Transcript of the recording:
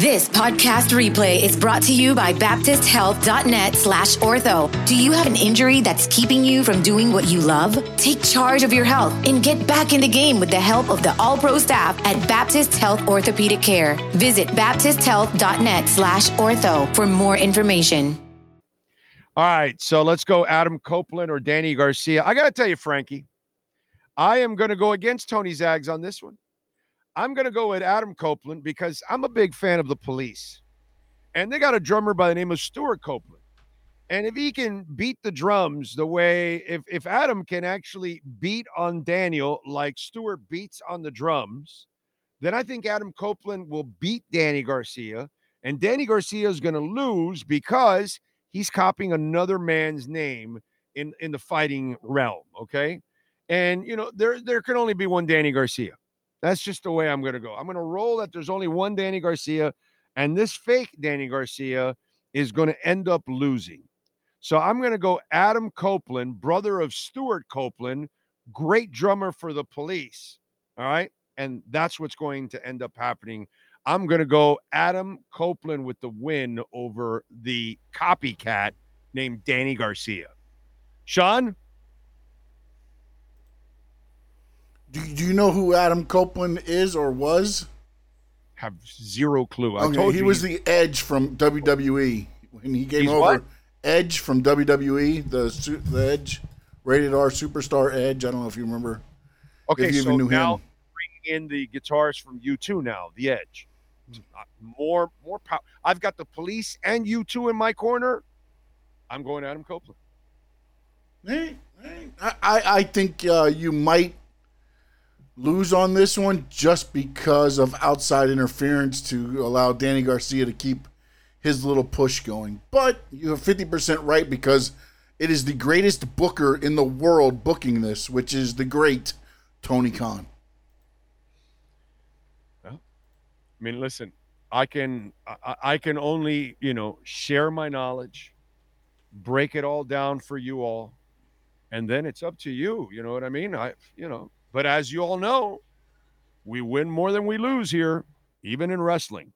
This podcast replay is brought to you by BaptistHealth.net slash ortho. Do you have an injury that's keeping you from doing what you love? Take charge of your health and get back in the game with the help of the All Pro staff at Baptist Health Orthopedic Care. Visit BaptistHealth.net slash ortho for more information. All right, so let's go Adam Copeland or Danny Garcia. I got to tell you, Frankie, I am going to go against Tony Zags on this one. I'm going to go with Adam Copeland because I'm a big fan of the police. And they got a drummer by the name of Stewart Copeland. And if he can beat the drums the way, if, if Adam can actually beat on Daniel like Stewart beats on the drums, then I think Adam Copeland will beat Danny Garcia. And Danny Garcia is going to lose because he's copying another man's name in, in the fighting realm. Okay. And you know, there there can only be one Danny Garcia. That's just the way I'm going to go. I'm going to roll that there's only one Danny Garcia, and this fake Danny Garcia is going to end up losing. So I'm going to go Adam Copeland, brother of Stewart Copeland, great drummer for the police. All right. And that's what's going to end up happening. I'm going to go Adam Copeland with the win over the copycat named Danny Garcia. Sean? Do, do you know who Adam Copeland is or was? Have zero clue. I Okay, he you was the Edge from WWE when he came He's over. what? Edge from WWE, the the Edge, rated R superstar Edge. I don't know if you remember. Okay, if you so even knew now him. bringing in the guitarist from U2 now, the Edge. Uh, More, more power. I've got the police and U2 in my corner. I'm going Adam Copeland. Hey, hey, I, I I think uh, you might lose on this one just because of outside interference to allow Danny Garcia to keep his little push going. But you have 50% right because it is the greatest booker in the world booking this, which is the great Tony Khan. I mean, listen, I can, I, I can only, you know, share my knowledge, break it all down for you all, and then it's up to you. You know what I mean? I, you know, but as you all know, we win more than we lose here, even in wrestling.